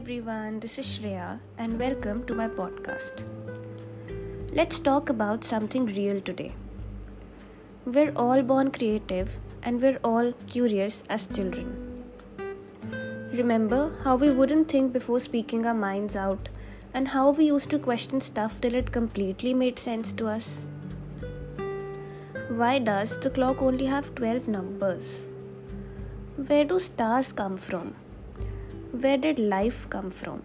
everyone, this is Shreya, and welcome to my podcast. Let's talk about something real today. We're all born creative and we're all curious as children. Remember how we wouldn't think before speaking our minds out, and how we used to question stuff till it completely made sense to us? Why does the clock only have 12 numbers? Where do stars come from? Where did life come from?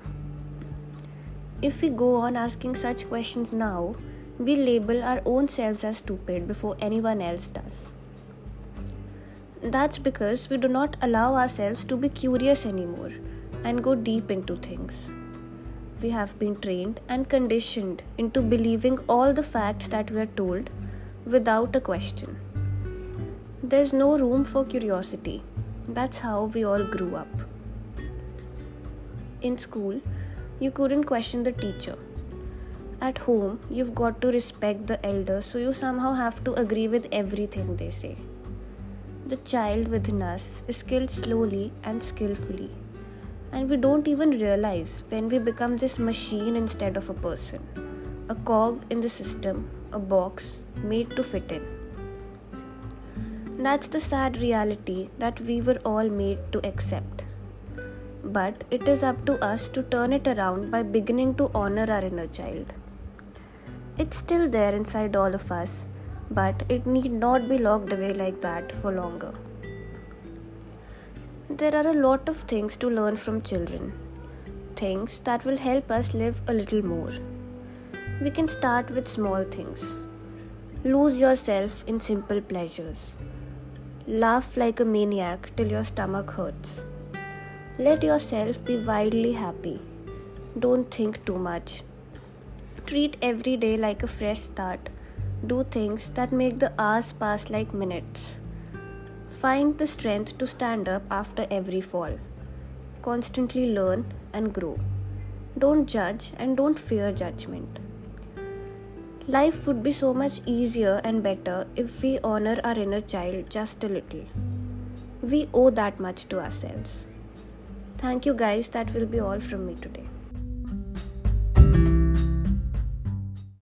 If we go on asking such questions now, we label our own selves as stupid before anyone else does. That's because we do not allow ourselves to be curious anymore and go deep into things. We have been trained and conditioned into believing all the facts that we are told without a question. There's no room for curiosity. That's how we all grew up. In school, you couldn't question the teacher. At home, you've got to respect the elders, so you somehow have to agree with everything they say. The child within us is skilled slowly and skillfully, and we don't even realize when we become this machine instead of a person, a cog in the system, a box made to fit in. That's the sad reality that we were all made to accept but it is up to us to turn it around by beginning to honor our inner child. It's still there inside all of us, but it need not be locked away like that for longer. There are a lot of things to learn from children, things that will help us live a little more. We can start with small things. Lose yourself in simple pleasures. Laugh like a maniac till your stomach hurts let yourself be wildly happy. Don't think too much. Treat every day like a fresh start. Do things that make the hours pass like minutes. Find the strength to stand up after every fall. Constantly learn and grow. Don't judge and don't fear judgment. Life would be so much easier and better if we honor our inner child just a little. We owe that much to ourselves. Thank you, guys. That will be all from me today.